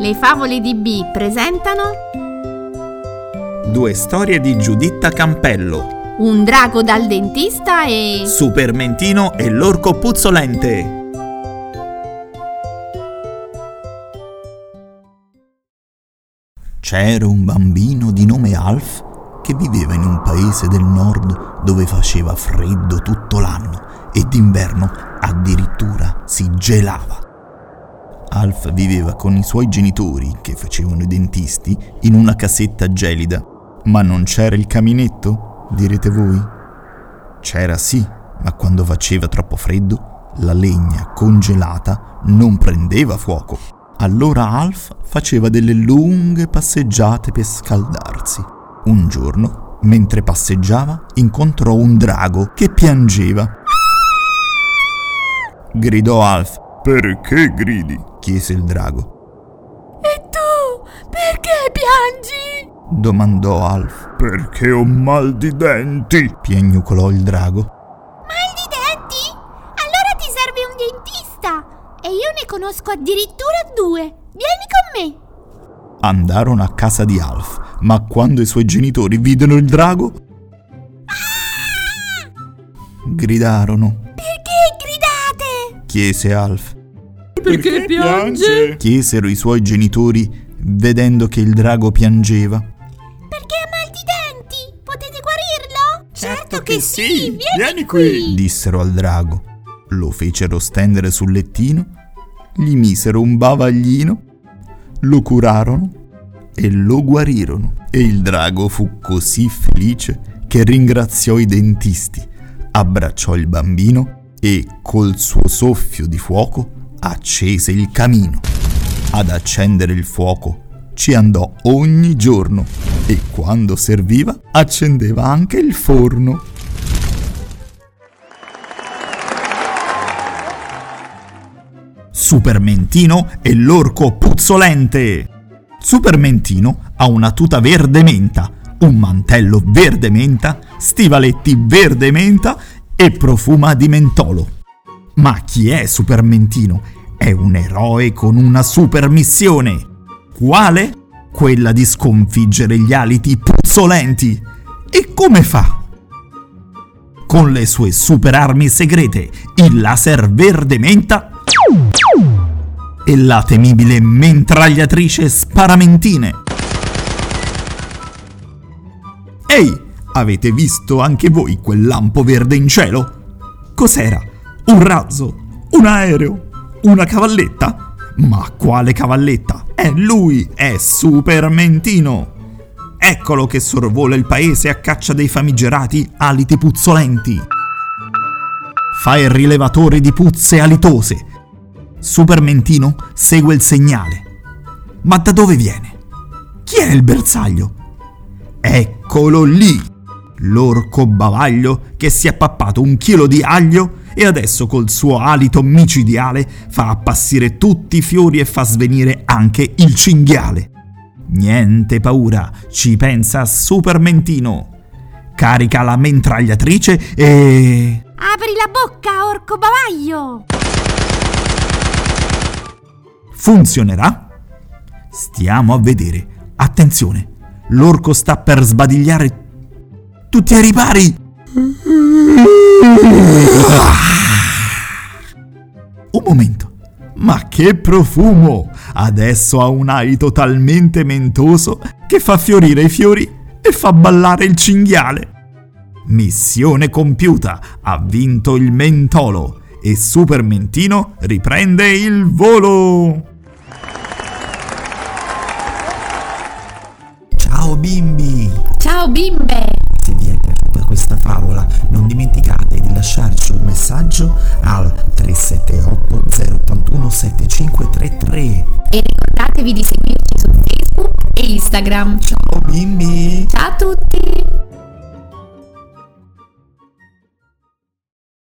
Le favole di B presentano Due storie di Giuditta Campello, Un drago dal dentista e... Supermentino e l'orco puzzolente. C'era un bambino di nome Alf che viveva in un paese del nord dove faceva freddo tutto l'anno e d'inverno addirittura si gelava. Alf viveva con i suoi genitori, che facevano i dentisti, in una casetta gelida. Ma non c'era il caminetto, direte voi? C'era sì, ma quando faceva troppo freddo, la legna congelata non prendeva fuoco. Allora Alf faceva delle lunghe passeggiate per scaldarsi. Un giorno, mentre passeggiava, incontrò un drago che piangeva. Gridò Alf. Perché gridi? chiese il drago. E tu perché piangi? domandò Alf. Perché ho mal di denti, piagnucolò il drago. Mal di denti? Allora ti serve un dentista. E io ne conosco addirittura due. Vieni con me. Andarono a casa di Alf, ma quando i suoi genitori videro il drago, gridarono. Perché? Chiese Alf. Perché piange? Chiesero i suoi genitori vedendo che il drago piangeva. Perché ha mal di denti? Potete guarirlo? Certo che sì, vieni qui. Dissero al drago. Lo fecero stendere sul lettino, gli misero un bavaglino, lo curarono e lo guarirono. E il drago fu così felice che ringraziò i dentisti, abbracciò il bambino e col suo soffio di fuoco accese il camino. Ad accendere il fuoco ci andò ogni giorno e quando serviva accendeva anche il forno. Supermentino e l'orco puzzolente. Supermentino ha una tuta verde menta, un mantello verde menta, stivaletti verde menta e profuma di mentolo. Ma chi è Supermentino? È un eroe con una super missione. Quale? Quella di sconfiggere gli aliti puzzolenti. E come fa? Con le sue super armi segrete, il laser verde menta e la temibile mentragliatrice sparamentine. Ehi, avete visto anche voi quel lampo verde in cielo? Cos'era? Un razzo? Un aereo? Una cavalletta? Ma quale cavalletta? È lui, è Supermentino! Eccolo che sorvola il paese a caccia dei famigerati aliti puzzolenti. Fa il rilevatore di puzze alitose. Supermentino segue il segnale. Ma da dove viene? Chi è il bersaglio? Eccolo lì! L'orco bavaglio che si è pappato un chilo di aglio e adesso col suo alito micidiale fa appassire tutti i fiori e fa svenire anche il cinghiale. Niente paura, ci pensa Supermentino. Carica la mentragliatrice e... Apri la bocca, orco bavaglio. Funzionerà? Stiamo a vedere. Attenzione, l'orco sta per sbadigliare tutti ai ripari. Un momento. Ma che profumo! Adesso ha un alito talmente mentoso che fa fiorire i fiori e fa ballare il cinghiale. Missione compiuta, ha vinto il mentolo e Supermentino riprende il volo. Ciao bimbi! Ciao bimbe! E ricordatevi di seguirci su Facebook e Instagram. Ciao bimbi! Ciao a tutti!